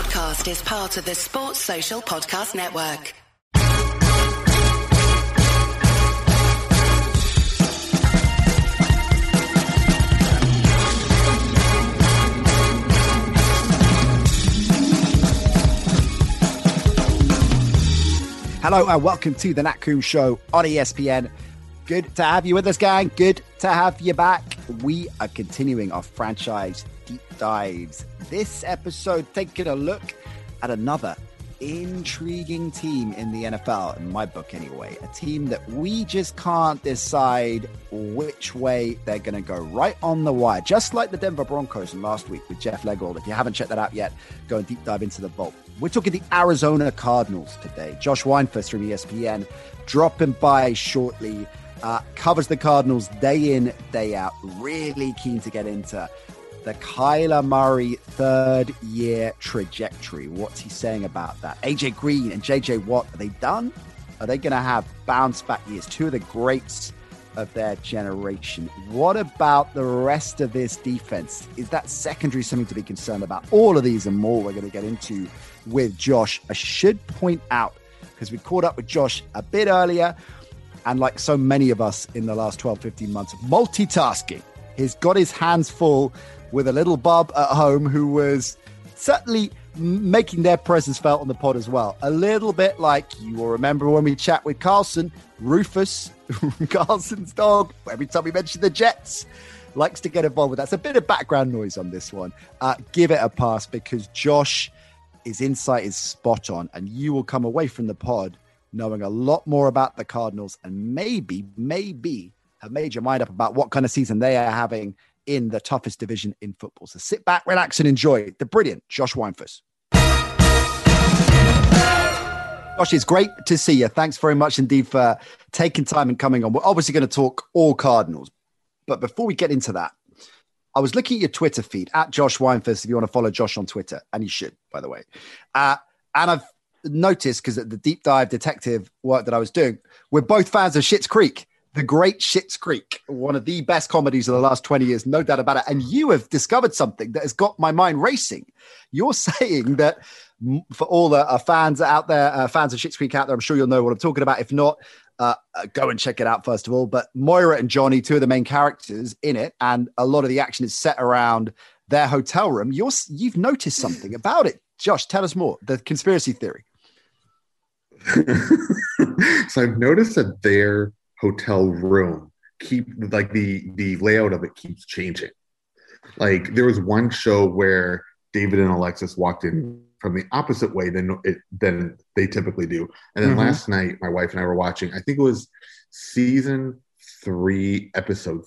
podcast is part of the Sports Social Podcast Network. Hello and welcome to the Nat Coombs Show on ESPN. Good to have you with us, gang. Good to have you back. We are continuing our franchise deep dives. This episode, taking a look at another intriguing team in the NFL, in my book anyway. A team that we just can't decide which way they're going to go. Right on the wire, just like the Denver Broncos last week with Jeff Legwold. If you haven't checked that out yet, go and deep dive into the vault. We're talking the Arizona Cardinals today. Josh Weinfuss from ESPN dropping by shortly. Uh, covers the Cardinals day in, day out. Really keen to get into the Kyler Murray third year trajectory. What's he saying about that? AJ Green and JJ Watt, are they done? Are they going to have bounce back years? Two of the greats of their generation. What about the rest of this defense? Is that secondary something to be concerned about? All of these and more we're going to get into with Josh. I should point out, because we caught up with Josh a bit earlier, and like so many of us in the last 12, 15 months, multitasking. He's got his hands full with a little Bob at home who was certainly making their presence felt on the pod as well. A little bit like you will remember when we chat with Carlson, Rufus, Carlson's dog, every time we mention the Jets, likes to get involved with that. It's a bit of background noise on this one. Uh, give it a pass because Josh, his insight is spot on, and you will come away from the pod knowing a lot more about the Cardinals and maybe, maybe have made your mind up about what kind of season they are having in the toughest division in football. So sit back, relax, and enjoy the brilliant Josh Weinfuss. Josh, it's great to see you. Thanks very much indeed for taking time and coming on. We're obviously going to talk all Cardinals. But before we get into that, I was looking at your Twitter feed at Josh Weinfuss if you want to follow Josh on Twitter, and you should, by the way. Uh, and I've noticed because the deep dive detective work that I was doing, we're both fans of Schitt's Creek the great Schitt's Creek, one of the best comedies of the last 20 years, no doubt about it. And you have discovered something that has got my mind racing. You're saying that for all the uh, fans out there, uh, fans of Schitt's Creek out there, I'm sure you'll know what I'm talking about. If not, uh, uh, go and check it out first of all. But Moira and Johnny, two of the main characters in it, and a lot of the action is set around their hotel room. You're you've noticed something about it, Josh. Tell us more. The conspiracy theory. so I've noticed that their hotel room keep like the the layout of it keeps changing. Like there was one show where David and Alexis walked in from the opposite way than it than they typically do. And then mm-hmm. last night, my wife and I were watching. I think it was season three, episode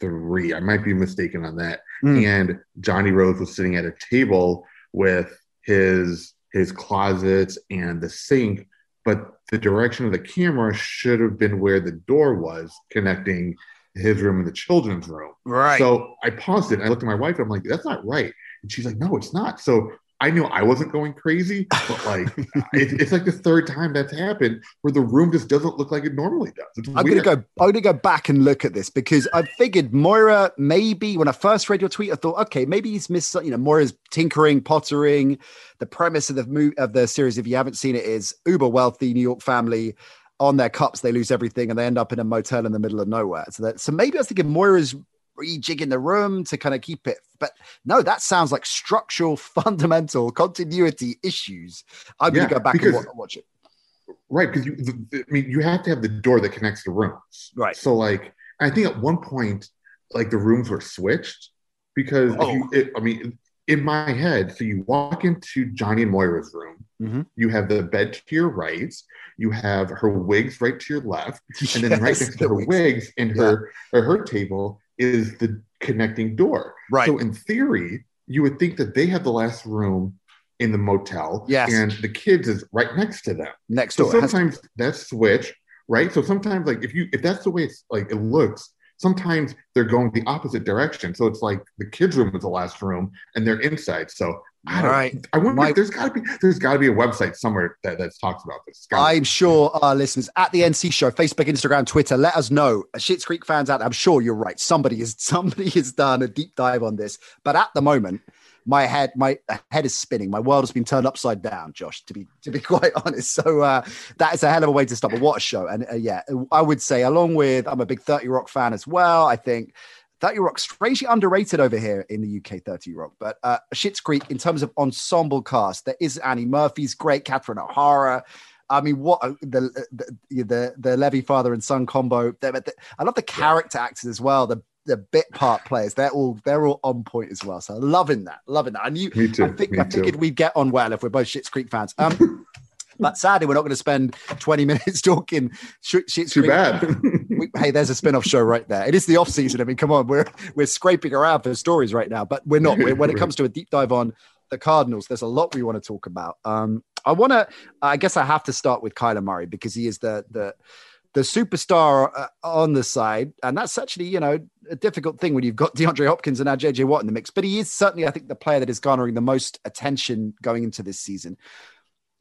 three. I might be mistaken on that. Mm. And Johnny Rose was sitting at a table with his his closets and the sink but the direction of the camera should have been where the door was connecting his room and the children's room. Right. So I paused it. I looked at my wife. I'm like, that's not right. And she's like, no, it's not. So I knew I wasn't going crazy, but like it, it's like the third time that's happened where the room just doesn't look like it normally does. It's I'm weird. gonna go. I'm gonna go back and look at this because I figured Moira maybe when I first read your tweet, I thought, okay, maybe he's missed. You know, Moira's tinkering, pottering. The premise of the movie of the series, if you haven't seen it, is uber wealthy New York family on their cups, they lose everything and they end up in a motel in the middle of nowhere. So that so maybe I was thinking Moira's rejigging the room to kind of keep it. But no, that sounds like structural, fundamental continuity issues. I'm yeah, going to go back because, and watch it. Right, because you, I mean, you have to have the door that connects the rooms. Right. So, like, I think at one point, like the rooms were switched because oh. you, it, I mean, in my head, so you walk into Johnny and Moira's room, mm-hmm. you have the bed to your right, you have her wigs right to your left, and then right next to her wigs and her or her table is the connecting door. Right. So in theory, you would think that they have the last room in the motel. Yes. And the kids is right next to them. Next so door. Sometimes has- that's switch, right? So sometimes like if you if that's the way it's like it looks, sometimes they're going the opposite direction. So it's like the kids' room is the last room and they're inside. So I don't. Right. I wonder My, if there's got to be there's got to be a website somewhere that, that talks about this. I'm sure our listeners at the NC Show, Facebook, Instagram, Twitter, let us know. Schitt's Creek fans out there, I'm sure you're right. Somebody is somebody has done a deep dive on this, but at the moment, my head my head is spinning. My world has been turned upside down, Josh. To be to be quite honest, so uh, that is a hell of a way to start. But what a show! And uh, yeah, I would say along with I'm a big Thirty Rock fan as well. I think 30 Rock, strangely underrated over here in the UK, 30 Rock. But uh, Schitt's Creek, in terms of ensemble cast, there is Annie Murphy's great, Catherine O'Hara. I mean, what uh, the the the, the Levy father and son combo. I love the character actors as well. The the bit part players, they're all they're all on point as well. So loving that, loving that. And you, too. I think I figured too. we'd get on well if we're both Schitt's Creek fans. Um, but sadly, we're not going to spend 20 minutes talking shit. Too bad. we, hey, there's a spin-off show right there. It is the off season. I mean, come on, we're we're scraping around for stories right now, but we're not. We're, when it comes to a deep dive on the Cardinals, there's a lot we want to talk about. Um, I want to. I guess I have to start with Kyler Murray because he is the the the superstar uh, on the side, and that's actually you know a difficult thing when you've got DeAndre Hopkins and now JJ Watt in the mix. But he is certainly, I think, the player that is garnering the most attention going into this season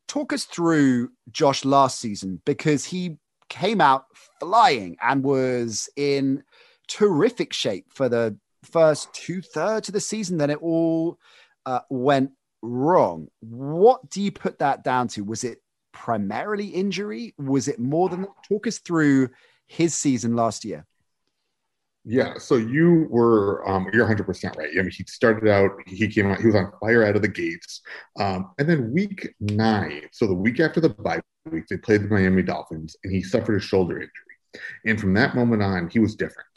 talk us through Josh last season because he came out flying and was in terrific shape for the first two thirds of the season. Then it all uh, went wrong. What do you put that down to? Was it primarily injury? Was it more than that? Talk us through his season last year. Yeah, so you were um, you're 100 percent right. I mean, he started out, he came out, he was on fire out of the gates, um, and then week nine, so the week after the bye week, they played the Miami Dolphins, and he suffered a shoulder injury, and from that moment on, he was different,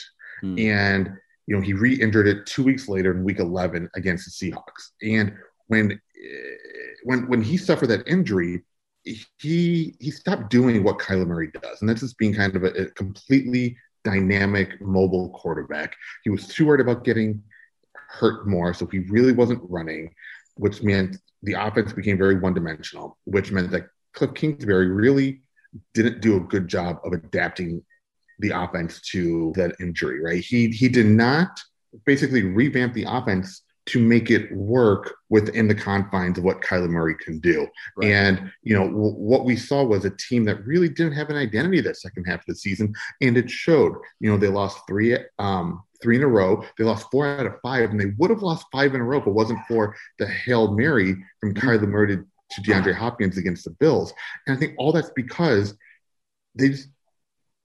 hmm. and you know he re-injured it two weeks later in week 11 against the Seahawks, and when eh, when when he suffered that injury, he he stopped doing what Kyler Murray does, and that's just being kind of a, a completely dynamic mobile quarterback. He was too worried about getting hurt more, so he really wasn't running, which meant the offense became very one dimensional, which meant that Kliff Kingsbury really didn't do a good job of adapting the offense to that injury, right? He he did not basically revamp the offense to make it work within the confines of what Kyler Murray can do. Right. And, you know, w- what we saw was a team that really didn't have an identity that second half of the season. And it showed, you know, they lost three, um, three in a row. They lost four out of five, and they would have lost five in a row if it wasn't for the Hail Mary from. Kyler Murray to, to DeAndre Hopkins against the Bills. And I think all that's because they just,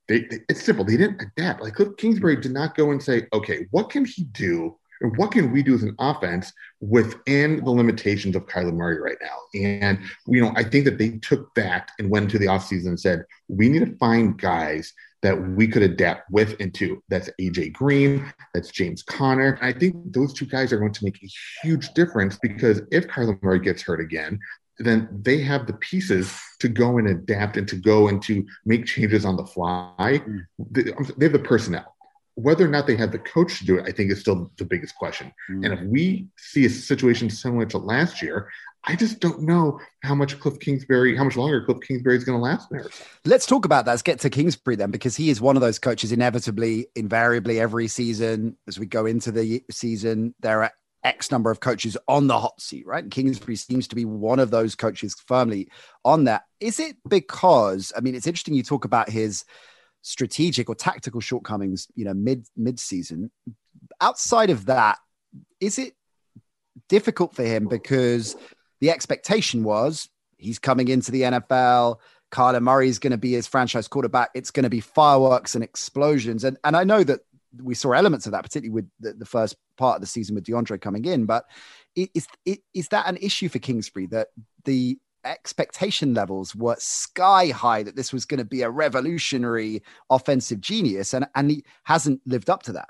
they, they, it's simple. They didn't adapt. Like Kliff Kingsbury did not go and say, okay, what can he do and what can we do as an offense within the limitations of Kyler Murray right now? And, you know, I think that they took that and went into the offseason and said, we need to find guys that we could adapt with and to. That's AJ Green, that's James Conner. I think those two guys are going to make a huge difference because if Kyler Murray gets hurt again, then they have the pieces to go and adapt and to go and to make changes on the fly. Mm. They have the personnel whether or not they have the coach to do it, I think is still the biggest question. Mm. And if we see a situation similar to last year, I just don't know how much Kliff Kingsbury, how much longer Kliff Kingsbury is going to last there. Let's talk about that. Let's get to Kingsbury then, because he is one of those coaches inevitably, invariably every season as we go into the season, there are X number of coaches on the hot seat, right? Kingsbury seems to be one of those coaches firmly on that. Is it because, I mean, it's interesting you talk about his strategic or tactical shortcomings, you know, mid mid season. Outside of that, is it difficult for him because the expectation was he's coming into the NFL. Kyler Murray is going to be his franchise quarterback. It's going to be fireworks and explosions. And and I know that we saw elements of that, particularly with the, the first part of the season with DeAndre coming in. But is, is that an issue for Kingsbury that the expectation levels were sky high that this was going to be a revolutionary offensive genius, and, and he hasn't lived up to that.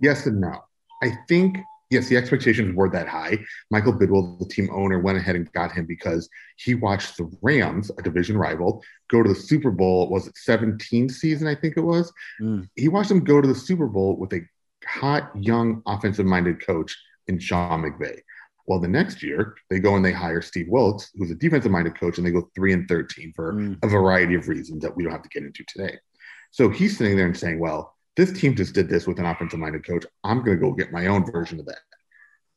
Yes and no. I think, yes, the expectations were that high. Michael Bidwill, the team owner, went ahead and got him because he watched the Rams, a division rival, go to the Super Bowl. Was it 17 season? I think it was. Mm. He watched them go to the Super Bowl with a hot, young, offensive minded coach in Sean McVay. Well, the next year they go and they hire Steve Wilks, who's a defensive minded coach, and they go three and 13 for mm. a variety of reasons that we don't have to get into today. So he's sitting there and saying, well, this team just did this with an offensive minded coach. I'm going to go get my own version of that.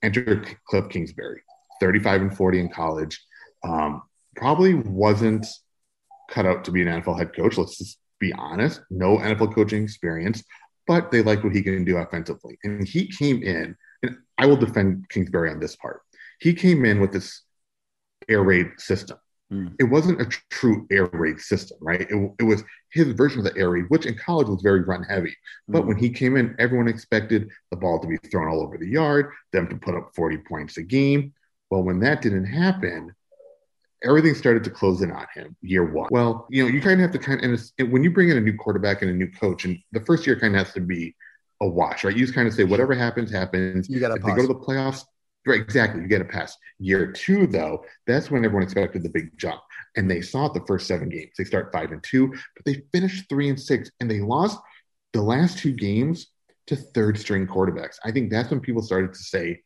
Enter Kliff Kingsbury, 35 and 40 in college. Um, probably wasn't cut out to be an NFL head coach. Let's just be honest. No NFL coaching experience, but they like what he can do offensively. And he came in and I will defend Kingsbury on this part. He came in with this air raid system. Mm. It wasn't a true air raid system, right? It, it, was his version of the air raid, which in college was very run heavy. But mm. when he came in, everyone expected the ball to be thrown all over the yard, them to put up 40 points a game. Well, when that didn't happen, everything started to close in on him year one. Well, you know, you kind of have to kind of, and when you bring in a new quarterback and a new coach, and the first year kind of has to be a wash, right? You just kind of say, whatever happens, happens. You got to go to the playoffs, right, exactly, you get a pass. Year two, though, that's when everyone expected the big jump. And they saw it the first seven games. They start five and two, but they finished three and six, and they lost the last two games to third string quarterbacks. I think that's when people started to say,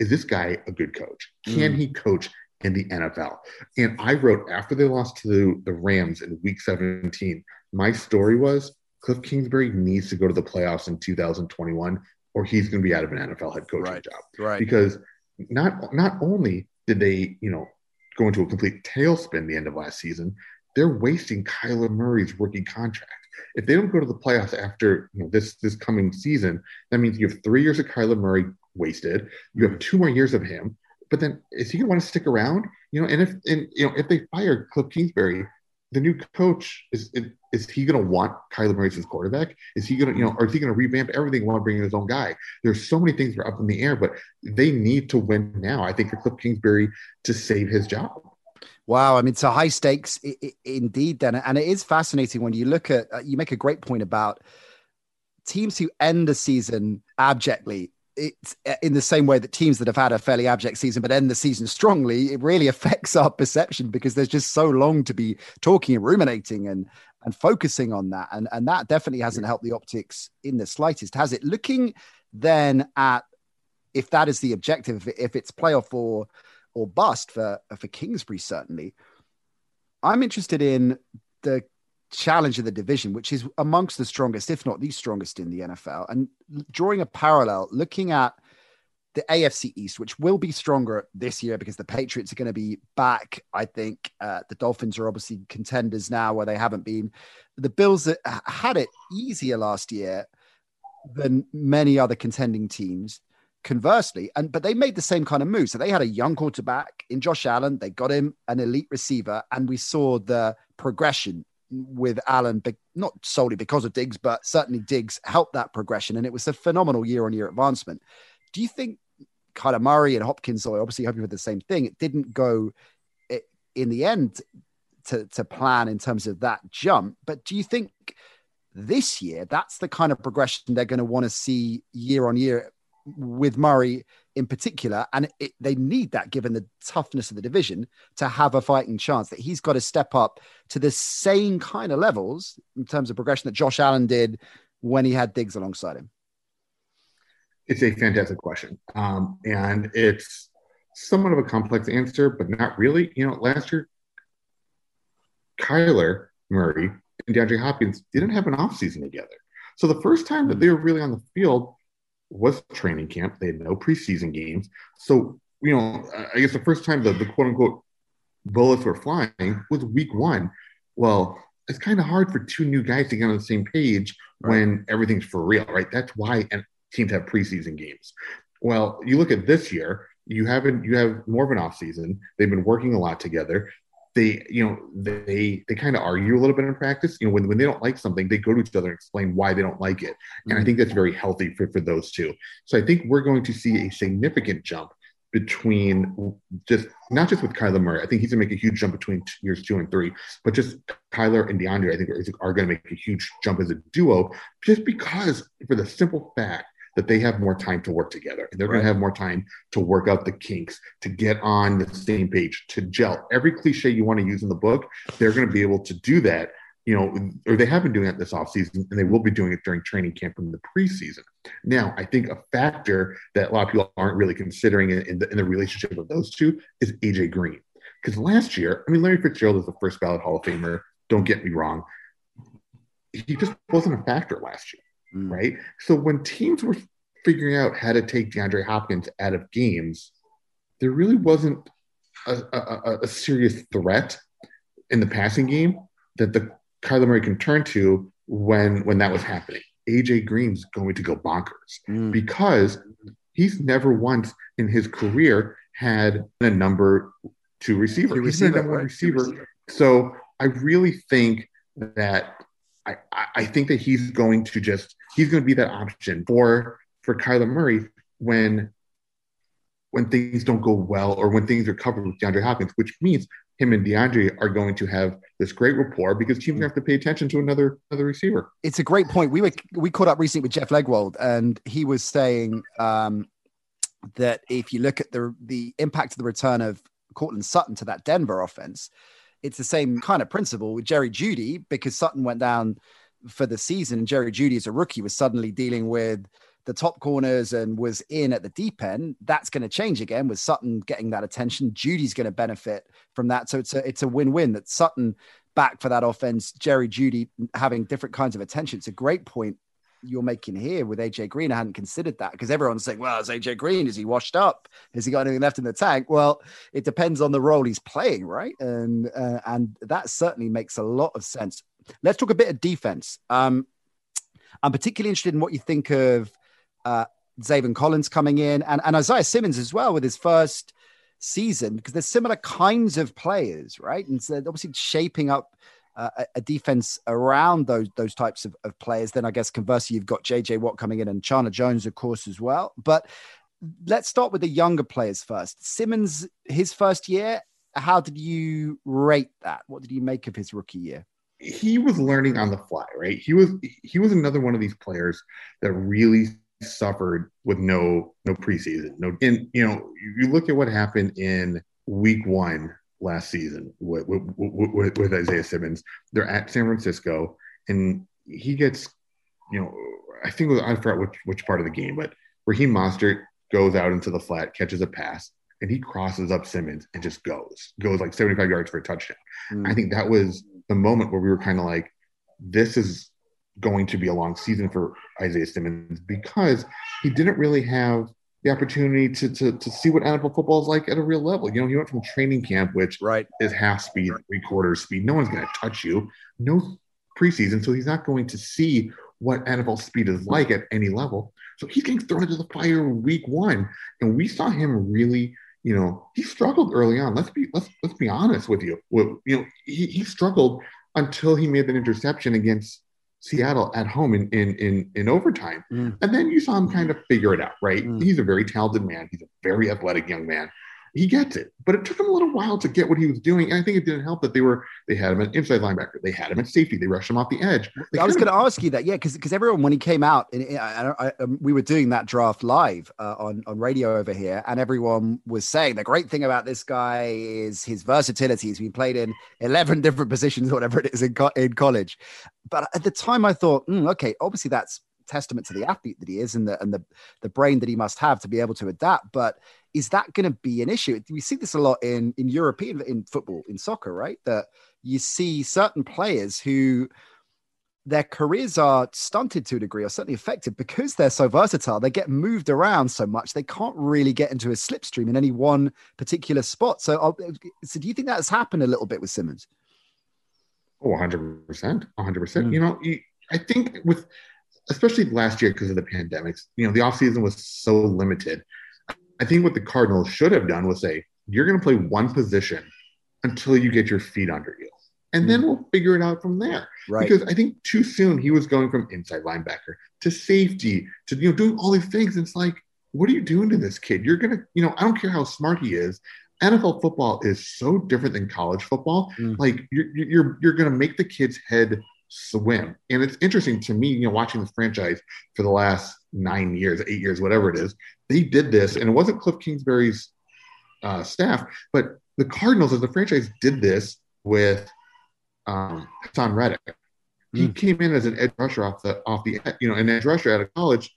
is this guy a good coach? Can mm. he coach in the NFL. And I wrote after they lost to the Rams in week 17, my story was Kliff Kingsbury needs to go to the playoffs in 2021 or he's going to be out of an NFL head coaching right. job. Right. Because not not only did they, you know, go into a complete tailspin the end of last season, they're wasting Kyler Murray's rookie contract. If they don't go to the playoffs after you know, this this coming season, that means you have three years of Kyler Murray wasted. You have two more years of him but then is he going to want to stick around? You know, and if and you know if they fire Kliff Kingsbury, the new coach is is he going to want Kyler Murray as quarterback? Is he going to you know, or is he going to revamp everything while bringing his own guy? There's so many things that are up in the air, but they need to win now. I think for Kliff Kingsbury to save his job. Wow, I mean, a high stakes I- I- indeed, then, and it is fascinating when you look at. Uh, you make a great point about teams who end the season abjectly it's uh, in the same way that teams that have had a fairly abject season but end the season strongly, it really affects our perception because there's just so long to be talking and ruminating and and focusing on that. And and that definitely hasn't helped the optics in the slightest, has it? Looking then at if that is the objective, if it's playoff or or bust for for Kingsbury, certainly. I'm interested in the challenge of the division, which is amongst the strongest, if not the strongest in the NFL. And drawing a parallel, looking at the AFC East, which will be stronger this year because the Patriots are going to be back. I think uh, the Dolphins are obviously contenders now where they haven't been. The Bills that had it easier last year than many other contending teams. Conversely, and but they made the same kind of move. So they had a young quarterback in Josh Allen. They got him an elite receiver, and we saw the progression with Allen, not solely because of Diggs, but certainly Diggs helped that progression, and it was a phenomenal year-on-year advancement. Do you think Kyler Murray and Hopkins, are obviously hoping for the same thing, it didn't go eh, in the end to, to plan in terms of that jump, but do you think this year that's the kind of progression they're going to want to see year on year with Murray in particular. And it, they need that given the toughness of the division to have a fighting chance that he's got to step up to the same kind of levels in terms of progression that Josh Allen did when he had Diggs alongside him. It's a fantastic question. Um, and it's somewhat of a complex answer, but not really. You know, last year, Kyler Murray and DeAndre Hopkins didn't have an offseason together. So the first time that they were really on the field, was training camp. They had no preseason games. So, you know, I guess the first time the, the quote unquote bullets were flying was week one. Well, it's kind of hard for two new guys to get on the same page right. when everything's for real, right? That's why teams have preseason games. Well, you look at this year, you haven't you have more of an off season. They've been working a lot together they you know they they kind of argue a little bit in practice you know when, when they don't like something they go to each other and explain why they don't like it and mm-hmm. i think that's very healthy for, for those two so i think we're going to see a significant jump between just not just with Kyler Murray. I think he's gonna make a huge jump between years two and three, but just Kyler and DeAndre, I think are, are gonna make a huge jump as a duo, just because for the simple fact that they have more time to work together and they're right. going to have more time to work out the kinks, to get on the same page, to gel. Every cliche you want to use in the book, they're going to be able to do that. You know, or they have been doing it this offseason and they will be doing it during training camp in the preseason. Now, I think a factor that a lot of people aren't really considering in the, in the relationship of those two is AJ Green. Because last year, I mean, Larry Fitzgerald is the first ballot Hall of Famer. Don't get me wrong. He just wasn't a factor last year mm. right? So when teams were figuring out how to take DeAndre Hopkins out of games, there really wasn't a, a, a serious threat in the passing game that the Kyler Murray can turn to when when that was happening. AJ Green's going to go bonkers mm. because he's never once in his career had a number two receiver. Two he's been a number one receiver. So I really think that I, I- think that he's going to just he's going to be that option for for Kyler Murray when when things don't go well or when things are covered with DeAndre Hopkins, which means him and DeAndre are going to have this great rapport because teams have to pay attention to another another receiver. it's a great point. We were we caught up recently with Jeff Legwold, and he was saying um, that if you look at the the impact of the return of Courtland Sutton to that Denver offense, it's the same kind of principle with Jerry Jeudy because Sutton went down for the season, and Jerry Jeudy as a rookie was suddenly dealing with the top corners and was in at the deep end. That's going to change again with Sutton getting that attention. Jeudy's going to benefit from that, so it's a it's a win win that Sutton back for that offense. Jerry Judy having different kinds of attention. It's a great point you're making here with AJ Green. I hadn't considered that because everyone's saying, well, is AJ Green? Is he washed up? Has he got anything left in the tank? Well, it depends on the role he's playing, right? And uh, and that certainly makes a lot of sense. Let's talk a bit of defense. Um, I'm particularly interested in what you think of uh, Zaven Collins coming in and, and Isaiah Simmons as well with his first season because there's similar kinds of players, right? And so obviously shaping up uh, a- defense around those those types of, of players. Then I guess conversely, you've got JJ Watt coming in and Chandler Jones, of course, as well. But let's start with the younger players first. Simmons, his first year, how did you rate that? What did you make of his rookie year? he was learning on the fly, right? He was he was another one of these players that really suffered with no no preseason. No, and you know, you look at what happened in week one last season with with, with, with Isaiah Simmons. They're at San Francisco, and he gets, you know, I think was, I forgot which which part of the game, but Raheem Mostert goes out into the flat, catches a pass, and he crosses up Simmons and just goes goes like 75 yards for a touchdown. Hmm. I think that was the moment where we were kind of like, this is going to be a long season for Isaiah Simmons because he didn't really have the opportunity to, to, to see what NFL football is like at a real level. You know, he went from training camp, which right. is half speed, three quarters speed. No one's going to touch you. No preseason. So he's not going to see what NFL speed is like at any level. So he's getting thrown into the fire week one. And we saw him really you know, he struggled early on. Let's be let's let's be honest with you. Well, you know, he, he struggled until he made that interception against Seattle at home in in in, in overtime. Mm. And then you saw him kind of figure it out, right? Mm. He's a very talented man. He's a very athletic young man. He gets it, but it took him a little while to get what he was doing. And I think it didn't help that they were they had him at inside linebacker, they had him at safety, they rushed him off the edge. They I was going to ask you that, yeah, because because everyone when he came out, and I, I, I, um, we were doing that draft live uh, on on radio over here, and everyone was saying the great thing about this guy is his versatility. He's been played in eleven different positions, whatever it is in co- in college. But at the time, I thought, mm, okay, obviously that's testament to the athlete that he is and the and the the brain that he must have to be able to adapt. But is that going to be an issue? We see this a lot in in European in football, in soccer, right? That you see certain players who their careers are stunted to a degree or certainly affected because they're so versatile. They get moved around so much they can't really get into a slipstream in any one particular spot. So, I'll, so do you think that's happened a little bit with Simmons? Oh, 100%. 100%. Mm. You know, I think with, especially last year because of the pandemics, you know, the offseason was so limited. I think what the Cardinals should have done was say, you're going to play one position until you get your feet under you. And then we'll figure it out from there. Right. Because I think too soon he was going from inside linebacker to safety to, you know, doing all these things. And it's like, what are you doing to this kid? You're going to, you know, I don't care how smart he is. NFL football is so different than college football. Mm. Like you're you're you're going to make the kid's head swim. And it's interesting to me, you know, watching this franchise for the last nine years, eight years, whatever it is. They did this, and it wasn't Kliff Kingsbury's uh, staff, but the Cardinals as a franchise did this with um, Haason Reddick. He Mm. came in as an edge rusher off the off the you know an edge rusher out of college,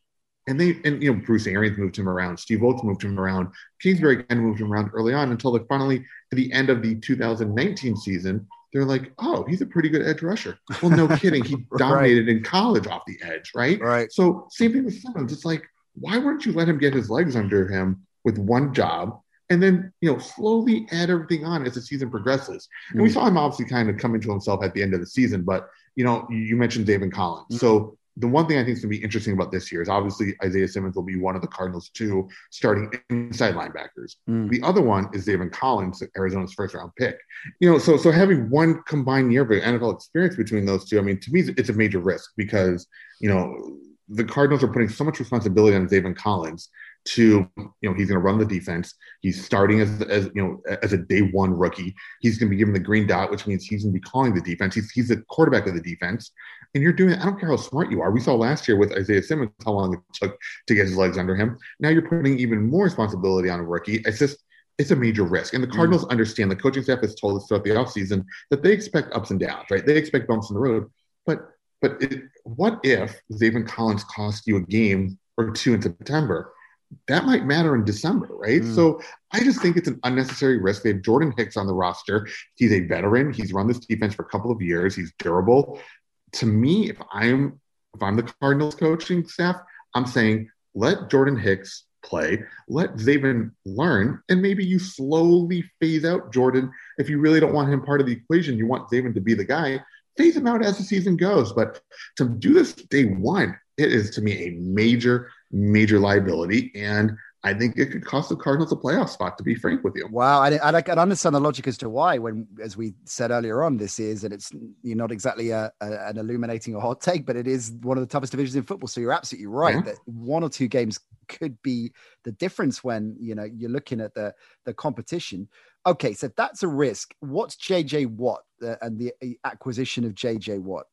and they and you know Bruce Arians moved him around, Steve Oates moved him around, Kingsbury again moved him around early on until they finally to the end of the 2019 season. They're like, oh, he's a pretty good edge rusher. Well, no kidding, he Right. dominated in college off the edge, right? Right. So same thing with Simmons. It's like, why wouldn't you let him get his legs under him with one job and then you know slowly add everything on as the season progresses? And we Mm. saw him obviously kind of come into himself at the end of the season, but you know, you mentioned David Collins. Mm. So the one thing I think is going to be interesting about this year is obviously Isaiah Simmons will be one of the Cardinals' two starting inside linebackers. Mm. The other one is Zaven Collins, Arizona's first round pick. You know, so so having one combined year of NFL experience between those two, I mean, to me, it's a major risk because you know the Cardinals are putting so much responsibility on Zaven Collins to you know he's going to run the defense. He's starting as, as you know as a day one rookie. He's going to be given the green dot, which means he's going to be calling the defense. He's he's the quarterback of the defense, and you're doing. I don't care how smart you are. We saw last year with Isaiah Simmons how long it took to get his legs under him. Now you're putting even more responsibility on a rookie. It's just it's a major risk. And the Cardinals mm. understand the coaching staff has told us throughout the offseason that they expect ups and downs, right? They expect bumps in the road. But but it, what if Zaven Collins cost you a game or two in September? that might matter in December, right? Mm. So I just think it's an unnecessary risk. They have Jordan Hicks on the roster. He's a veteran. He's run this defense for a couple of years. He's durable. To me, if I'm if I'm the Cardinals coaching staff, I'm saying let Jordan Hicks play, let Zaven learn, and maybe you slowly phase out Jordan. If you really don't want him part of the equation, you want Zaven to be the guy, phase him out as the season goes. But to do this day one, it is to me a major major liability. And I think it could cost the Cardinals a playoff spot, to be frank with you. Wow. I, I, I understand the logic as to why, when, as we said earlier on, this is, and it's you're not exactly a, a, an illuminating or hot take, but it is one of the toughest divisions in football. So you're absolutely right yeah. that one or two games could be the difference when, you know, you're looking at the, the competition. Okay. So that's a risk. What's JJ Watt uh, and the acquisition of JJ Watt?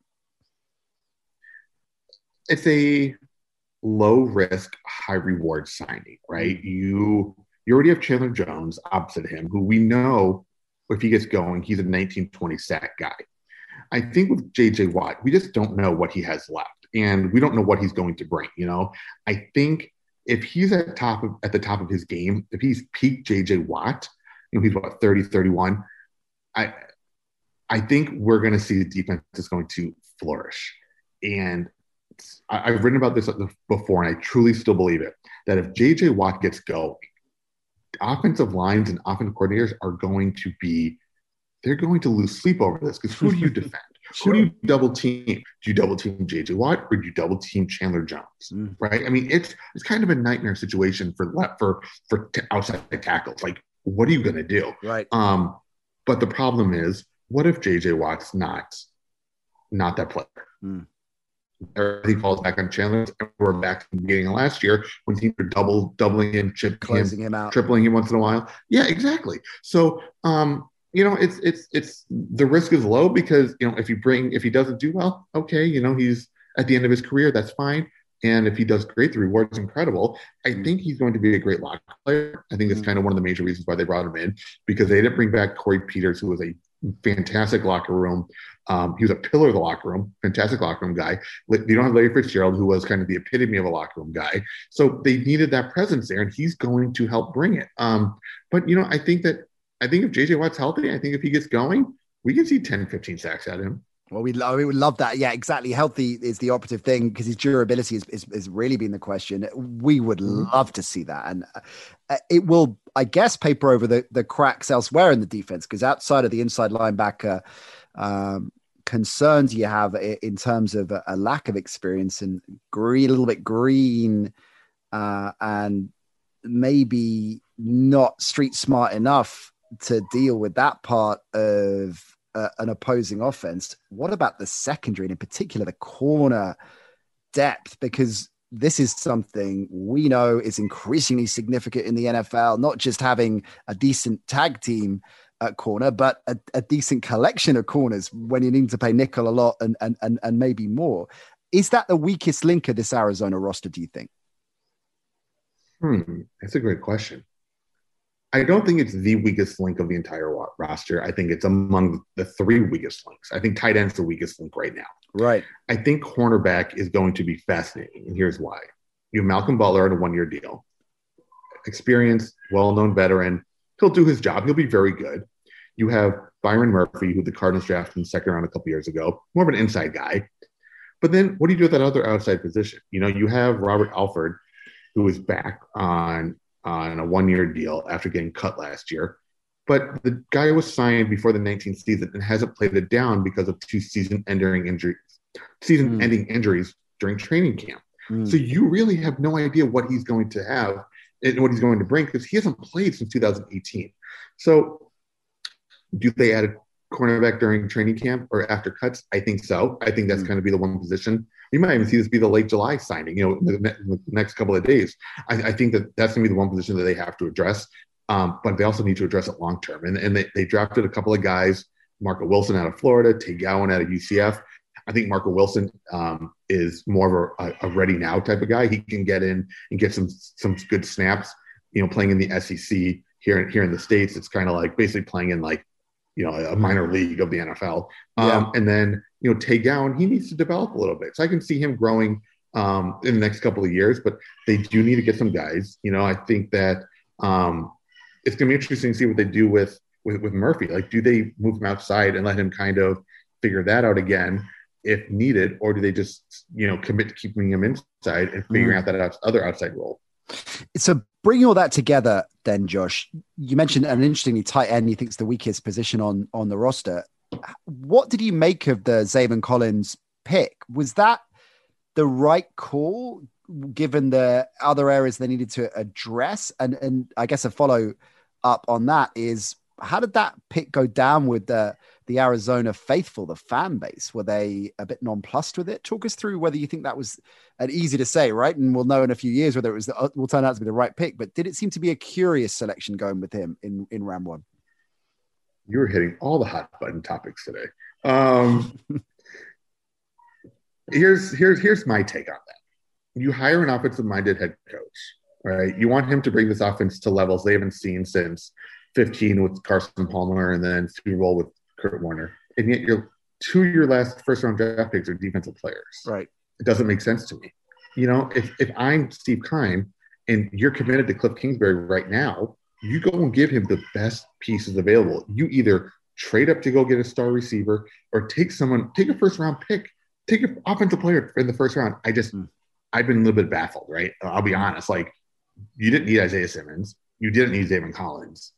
It's a low risk, high reward signing, right? Mm-hmm. You you already have Chandler Jones opposite him, who we know if he gets going, he's a 1920 sack guy. I think with JJ Watt, we just don't know what he has left, and we don't know what he's going to bring. You know, I think if he's at top of at the top of his game, if he's peak JJ Watt, you know, he's about 30, 31. I I think we're going to see the defense is going to flourish. And I, have written about this before, and I truly still believe it that if JJ Watt gets going, offensive lines and offensive coordinators are going to be they're going to lose sleep over this because who do you defend? sure. Who do you double team? Do you double team JJ Watt or do you double team Chandler Jones? Mm. Right? I mean, it's it's kind of a nightmare situation for for for outside tackles. Like, what are you going to do? Right. Um, but the problem is, what if JJ Watt's not not that player? Mm everything falls back on Chandler. And we're back to the beginning of last year when teams are double doubling him, chip closing him, him, out, tripling him once in a while. Yeah, exactly. So um, you know, it's it's it's the risk is low because you know if you bring if he doesn't do well, okay, you know he's at the end of his career, that's fine. And if he does great, the reward is incredible. I mm. think he's going to be a great lock player. I think it's mm. kind of one of the major reasons why they brought him in because they didn't bring back Corey Peters, who was a fantastic locker room. Um, he was a pillar of the locker room, fantastic locker room guy. You don't have Larry Fitzgerald, who was kind of the epitome of a locker room guy. So they needed that presence there, and he's going to help bring it. Um, but, you know, I think that, I think if JJ Watt's healthy, I think if he gets going, we can see 10, 15 sacks at him. Well, we, we would love that. Yeah, exactly. Healthy is the operative thing because his durability is, is, is, really been the question. We would mm-hmm. love to see that. And uh, it will, I guess, paper over the, the cracks elsewhere in the defense because outside of the inside linebacker um, concerns you have in terms of a, lack of experience and green, a little bit green uh, and maybe not street smart enough to deal with that part of uh, an opposing offense. What about the secondary, and in particular the corner depth? Because this is something we know is increasingly significant in the NFL, not just having a decent tag team at corner, but a, a decent collection of corners when you need to pay nickel a lot and, and, and, and maybe more. Is that the weakest link of this Arizona roster, do you think? Hmm, that's a great question. I don't think it's the weakest link of the entire roster. I think it's among the three weakest links. I think tight end's the weakest link right now. Right. I think cornerback is going to be fascinating, and here's why. You have Malcolm Butler on a one-year deal, experienced, well-known veteran. He'll do his job. He'll be very good. You have Byron Murphy, who the Cardinals drafted in the second round a couple years ago, more of an inside guy. But then, what do you do with that other outside position? You know, you have Robert Alford, who is back on on a one year deal after getting cut last year. But the guy was signed before the 19th season and hasn't played it down because of two season ending injuries, season ending mm. injuries during training camp. Mm. So you really have no idea what he's going to have and what he's going to bring because he hasn't played since 2018. So do they add a cornerback during training camp or after cuts? I think so. I think that's Mm. going to be the one position. You might even see this be the late July signing, you know, in the, in the next couple of days. I, I think that that's going to be the one position that they have to address. Um, but they also need to address it long term. And, and they, they drafted a couple of guys, Marco Wilson out of Florida, Tay Gowan out of UCF. I think Marco Wilson um, is more of a, a ready now type of guy. He can get in and get some some good snaps. You know, playing in the SEC here here in the states, it's kind of like basically playing in like you know a minor league of the NFL. Um, Yeah. And then you know Tay Gowan, he needs to develop a little bit. So I can see him growing um, in the next couple of years. But they do need to get some guys. You know, I think that um, it's going to be interesting to see what they do with, with with Murphy. Like, do they move him outside and let him kind of figure that out again if needed, or do they just you know commit to keeping him inside and figuring out that other outside role? So bringing all that together, then Josh, you mentioned an interestingly tight end. You think it's the weakest position on on the roster. What did you make of the Zaven Collins pick? Was that the right call, given the other areas they needed to address? And and I guess a follow up on that is how did that pick go down with the the Arizona faithful, the fan base? Were they a bit nonplussed with it? Talk us through whether you think that was an easy to say, right? And we'll know in a few years whether it was the, will turn out to be the right pick. But did it seem to be a curious selection going with him in in round one? You were hitting all the hot button topics today. Um, here's here's here's my take on that. You hire an offensive minded head coach, right? You want him to bring this offense to levels they haven't seen since 15 with Carson Palmer and then Super Bowl with Kurt Warner, and yet your two of your last first round draft picks are defensive players. Right. It doesn't make sense to me. You know, if if I'm Steve Keim and you're committed to Kliff Kingsbury right now, you go and give him the best pieces available. You either trade up to go get a star receiver or take someone, take a first round pick, take an offensive player in the first round. I just, Mm. I've been a little bit baffled, right? I'll be honest. Like, you didn't need Isaiah Simmons, you didn't need David Collins.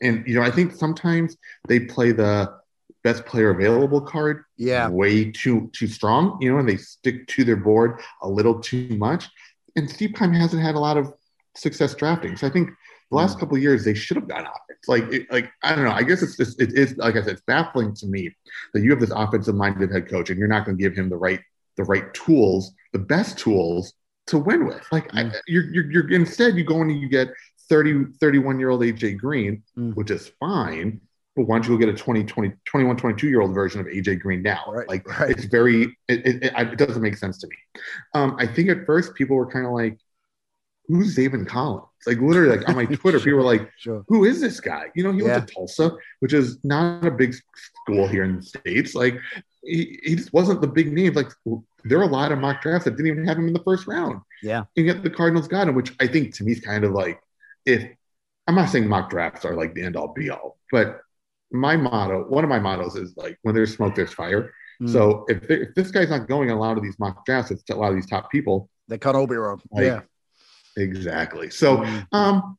And, you know, I think sometimes they play the best player available card Yeah. way too too strong, you know, and they stick to their board a little too much. And Steve Keim hasn't had a lot of success drafting. So I think the last mm. couple of years they should have gone offense. Like, it, like I don't know. I guess it's just it is like I said, it's baffling to me that you have this offensive minded head coach and you're not going to give him the right the right tools, the best tools to win with. Like I, mm. you're, you're you're instead you go in and you get 30 31 year old AJ Green, Mm. which is fine. But why don't you go get a 20, 20, 21, 22 year old version of AJ Green now? Right, Like right. it's very, it, it, it, doesn't make sense to me. Um, I think at first people were kind of like, who's Zaven Collins? Like literally like on my Twitter, people were like, Sure. who is this guy? You know, he Yeah. went to Tulsa, which is not a big school here in the States. Like he, he just wasn't the big name. Like there are a lot of mock drafts that didn't even have him in the first round. Yeah. And yet the Cardinals got him, which I think to me is kind of like if I'm not saying mock drafts are like the end all be all, but my motto, one of my mottos is like when there's smoke, there's fire. Mm. So if, there- if this guy's not going on a lot of these mock drafts, it's a lot of these top people. they can't all. Like, yeah. Exactly. So Mm. um,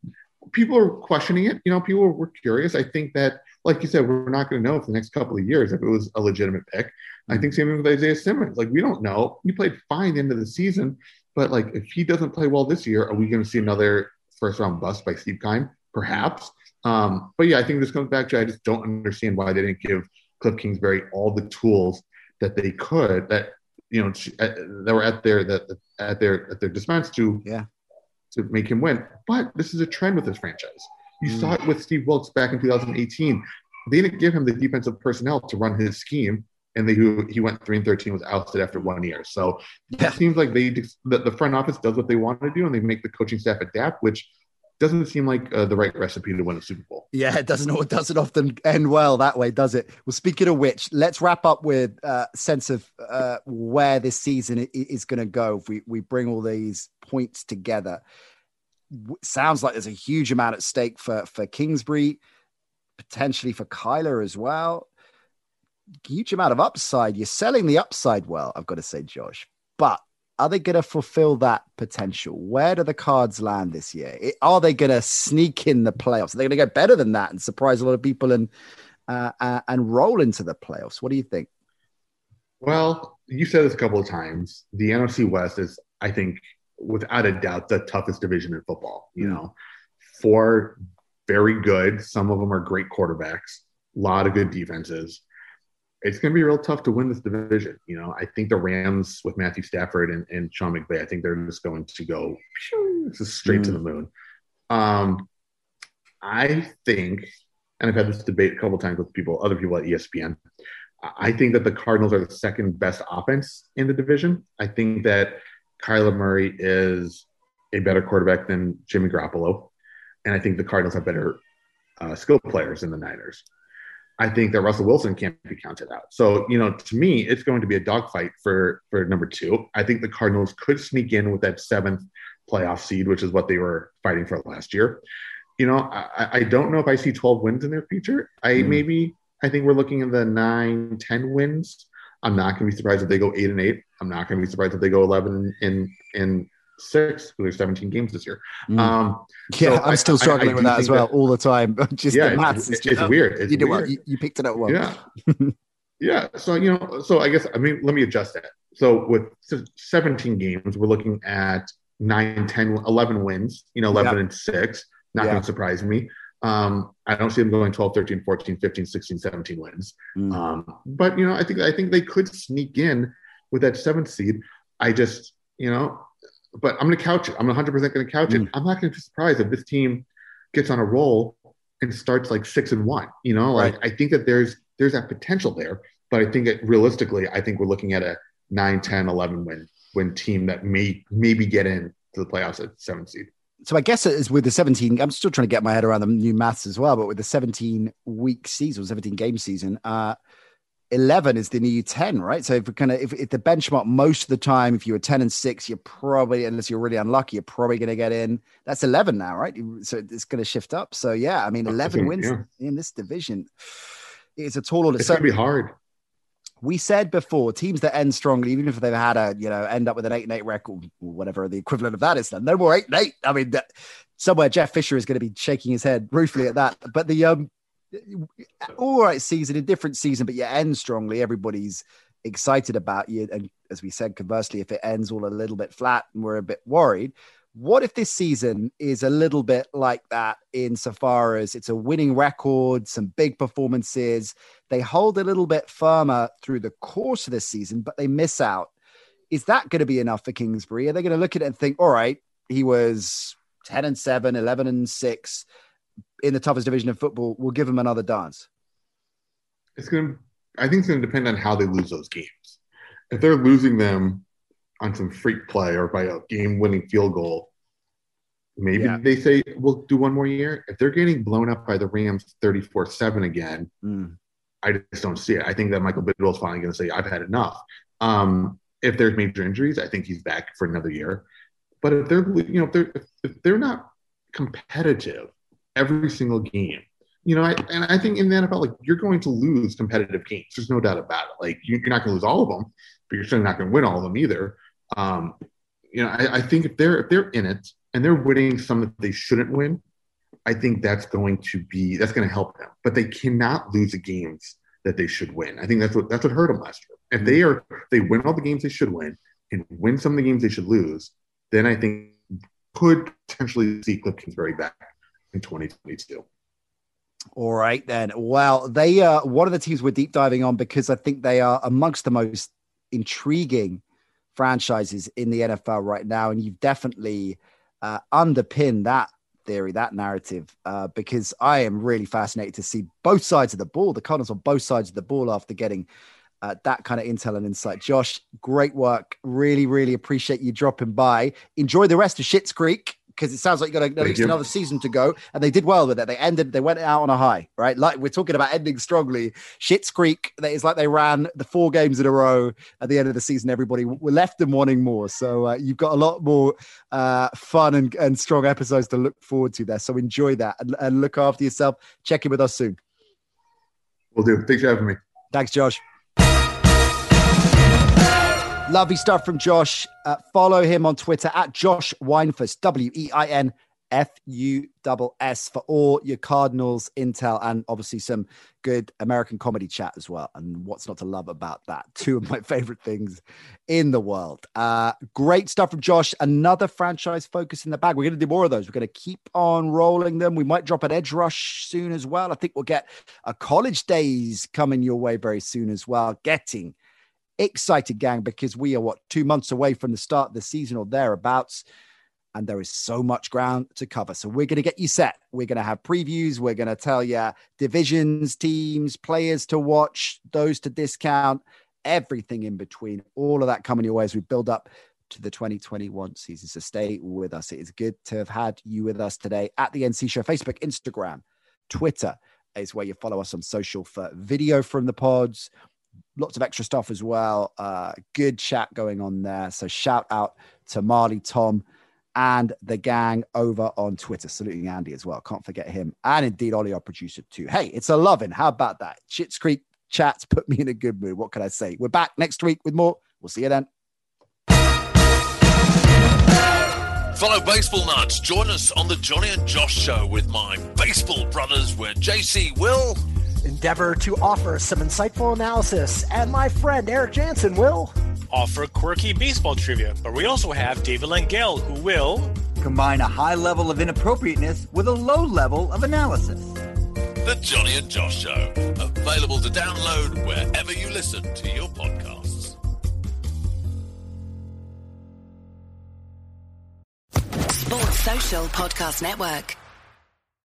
people are questioning it. You know, people were curious. I think that, like you said, we're not going to know for the next couple of years if it was a legitimate pick. I think same with Isaiah Simmons. Like we don't know. He played fine into the season, but like if he doesn't play well this year, are we going to see another first round bust by Steve Keim? Perhaps. Um, but yeah, I think this comes back to I just don't understand why they didn't give Kliff Kingsbury all the tools that they could that you know uh, that were at their that at their at their dispense to Yeah. to make him win. But this is a trend with this franchise. You Mm. saw it with Steve Wilks back in 2018. They didn't give him the defensive personnel to run his scheme, and they he went three and 13 was ousted after one year. So Yeah. it seems like they the, the front office does what they want to do, and they make the coaching staff adapt, which doesn't seem like uh, the right recipe to win a Super Bowl. Yeah, it doesn't it doesn't often end well that way, does it? Well, speaking of which, let's wrap up with a uh, sense of uh, where this season is going to go. If we we bring all these points together, sounds like there's a huge amount at stake for for Kingsbury, potentially for Kyler as well. Huge amount of upside. You're selling the upside well, I've got to say, Josh. But are they going to fulfill that potential? Where do the cards land this year? Are they going to sneak in the playoffs? Are they going to go better than that and surprise a lot of people and uh, uh, and roll into the playoffs? What do you think? Well, you said this a couple of times. The NFC West is, I think, without a doubt, the toughest division in football. You know, four very good. Some of them are great quarterbacks. A lot of good defenses. It's going to be real tough to win this division. You know, I think the Rams with Matthew Stafford and, and Sean McVay, I think they're just going to go just straight mm. to the moon. Um, I think, and I've had this debate a couple times with people, other people at ESPN. I think that the Cardinals are the second best offense in the division. I think that Kyler Murray is a better quarterback than Jimmy Garoppolo, and I think the Cardinals have better uh, skill players than the Niners. I think that Russell Wilson can't be counted out. So, you know, to me, it's going to be a dogfight for for number two. I think the Cardinals could sneak in with that seventh playoff seed, which is what they were fighting for last year. You know, I, I don't know if I see 12 wins in their future. I mm. maybe I think we're looking at the nine, 10 wins. I'm not going to be surprised if they go eight and eight. I'm not going to be surprised if they go 11 in in six because there's 17 games this year. Mm. Um, yeah, so I'm still struggling I, I with that as well that, all the time. Just yeah, the maths it's, it's weird. It's you weird. what? You, you, picked it up well. Yeah. yeah. So, you know, so I guess, I mean, let me adjust that. So with 17 games, we're looking at 9, 10, 11 wins, you know, 11 and six. Not yeah. going to surprise me. Um, I don't see them going 12, 13, 14, 15, 16, 17 wins. Mm. Um, but you know, I think I think they could sneak in with that seventh seed. I just, you know, but I'm going to couch it. I'm 100 percent going to couch mm. it. I'm not going to be surprised if this team gets on a roll and starts like six and one. You know, like right. I think that there's there's that potential there, but I think that realistically, I think we're looking at a 9, 10, 11 win win team that may maybe get in to the playoffs at seven seed so I guess it is with the 17, I'm still trying to get my head around the new maths as well, but with the 17 week season, 17 game season, uh, 11 is the new 10, right? So if we kind of, if, if the benchmark most of the time, if you were 10 and six, you're probably, unless you're really unlucky, you're probably going to get in. That's 11 now, right? So it's going to shift up. So yeah, I mean, 11 wins yeah. in this division. It's a tall order. It's so, going to be hard we said before teams that end strongly, even if they've had a you know end up with an eight and eight record, whatever the equivalent of that is, no more eight and eight. I mean, that, somewhere Jeff Fisher is going to be shaking his head ruefully at that. But the um, all right season, a different season, but you end strongly. Everybody's excited about you, and as we said, conversely, if it ends all a little bit flat and we're a bit worried, what if this season is a little bit like that insofar as it's a winning record, some big performances? They hold a little bit firmer through the course of the season, but they miss out. Is that going to be enough for Kingsbury? Are they going to look at it and think, all right, he was 10 and 7, 11 and 6 in the toughest division of football. We'll give them another dance. It's going to, I think it's going to depend on how they lose those games. If they're losing them on some freak play or by a game winning field goal, Maybe yeah. they say we'll do one more year. If they're getting blown up by the Rams 34 7 again, mm. I just don't see it. I think that Michael Bidwill's finally going to say, I've had enough. Um, if there's major injuries, I think he's back for another year. But if they're, you know, if they're, if they're not competitive every single game, you know, I, and I think in the NFL, like you're going to lose competitive games. There's no doubt about it. Like you, are not going to lose all of them, but you're certainly not going to win all of them either. Um, you know, I, I think if they're if they're in it and they're winning some that they shouldn't win, I think that's going to be that's going to help them. But they cannot lose the games that they should win. I think that's what that's what hurt them last year. If they are they win all the games they should win and win some of the games they should lose, then I think could potentially see Kliff Kingsbury back in 2022. All right then. Well, they are one of the teams we're deep diving on because I think they are amongst the most intriguing franchises in the NFL right now, and you've definitely uh, underpin that theory, that narrative, uh, because I am really fascinated to see both sides of the ball, the Cardinals on both sides of the ball after getting uh, that kind of intel and insight. Josh, great work. Really, really appreciate you dropping by. Enjoy the rest of Schitt's Creek because it sounds like you got at least another season to go. And they did well with it. They ended, they went out on a high, right? Like we're talking about ending strongly. Schitt's Creek, that is like they ran the four games in a row at the end of the season. Everybody were left them wanting more. So uh, you've got a lot more uh, fun and, and strong episodes to look forward to there. So enjoy that and, and look after yourself. Check in with us soon. We'll do. Thanks for having me. Thanks, Josh. Lovely stuff from Josh. Uh, follow him on Twitter at Josh Weinfuss, W E I N F U S for all your Cardinals intel and obviously some good American comedy chat as well. And what's not to love about that? Two of my favorite things in the world. Uh, great stuff from Josh. Another franchise focus in the bag. We're going to do more of those. We're going to keep on rolling them. We might drop an edge rush soon as well. I think we'll get a college days coming your way very soon as well. Getting excited, gang, because we are what two months away from the start of the season or thereabouts and there is so much ground to cover. So we're going to get you set. We're going to have previews. We're going to tell you divisions, teams, players to watch, those to discount, everything in between. All of that coming your way as we build up to the 2021 season. So stay with us. It is good to have had you with us today at the NC Show, Facebook, Instagram, Twitter is where you follow us on social for video from the pods. Lots of extra stuff as well. Uh, good chat going on there. So shout out to Marley, Tom, and the gang over on Twitter. Saluting Andy as well. Can't forget him. And indeed, Ollie, our producer, too. Hey, it's a loving. How about that? Schitt's Creek chats put me in a good mood. What can I say? We're back next week with more. We'll see you then. Follow Baseball Nuts. Join us on the Johnny and Josh show with my baseball brothers, where JC will endeavor to offer some insightful analysis, and my friend Eric Jansen will offer quirky baseball trivia. But we also have David Langell, who will combine a high level of inappropriateness with a low level of analysis. The Johnny and Josh Show, available to download wherever you listen to your podcasts. Sports Social Podcast Network.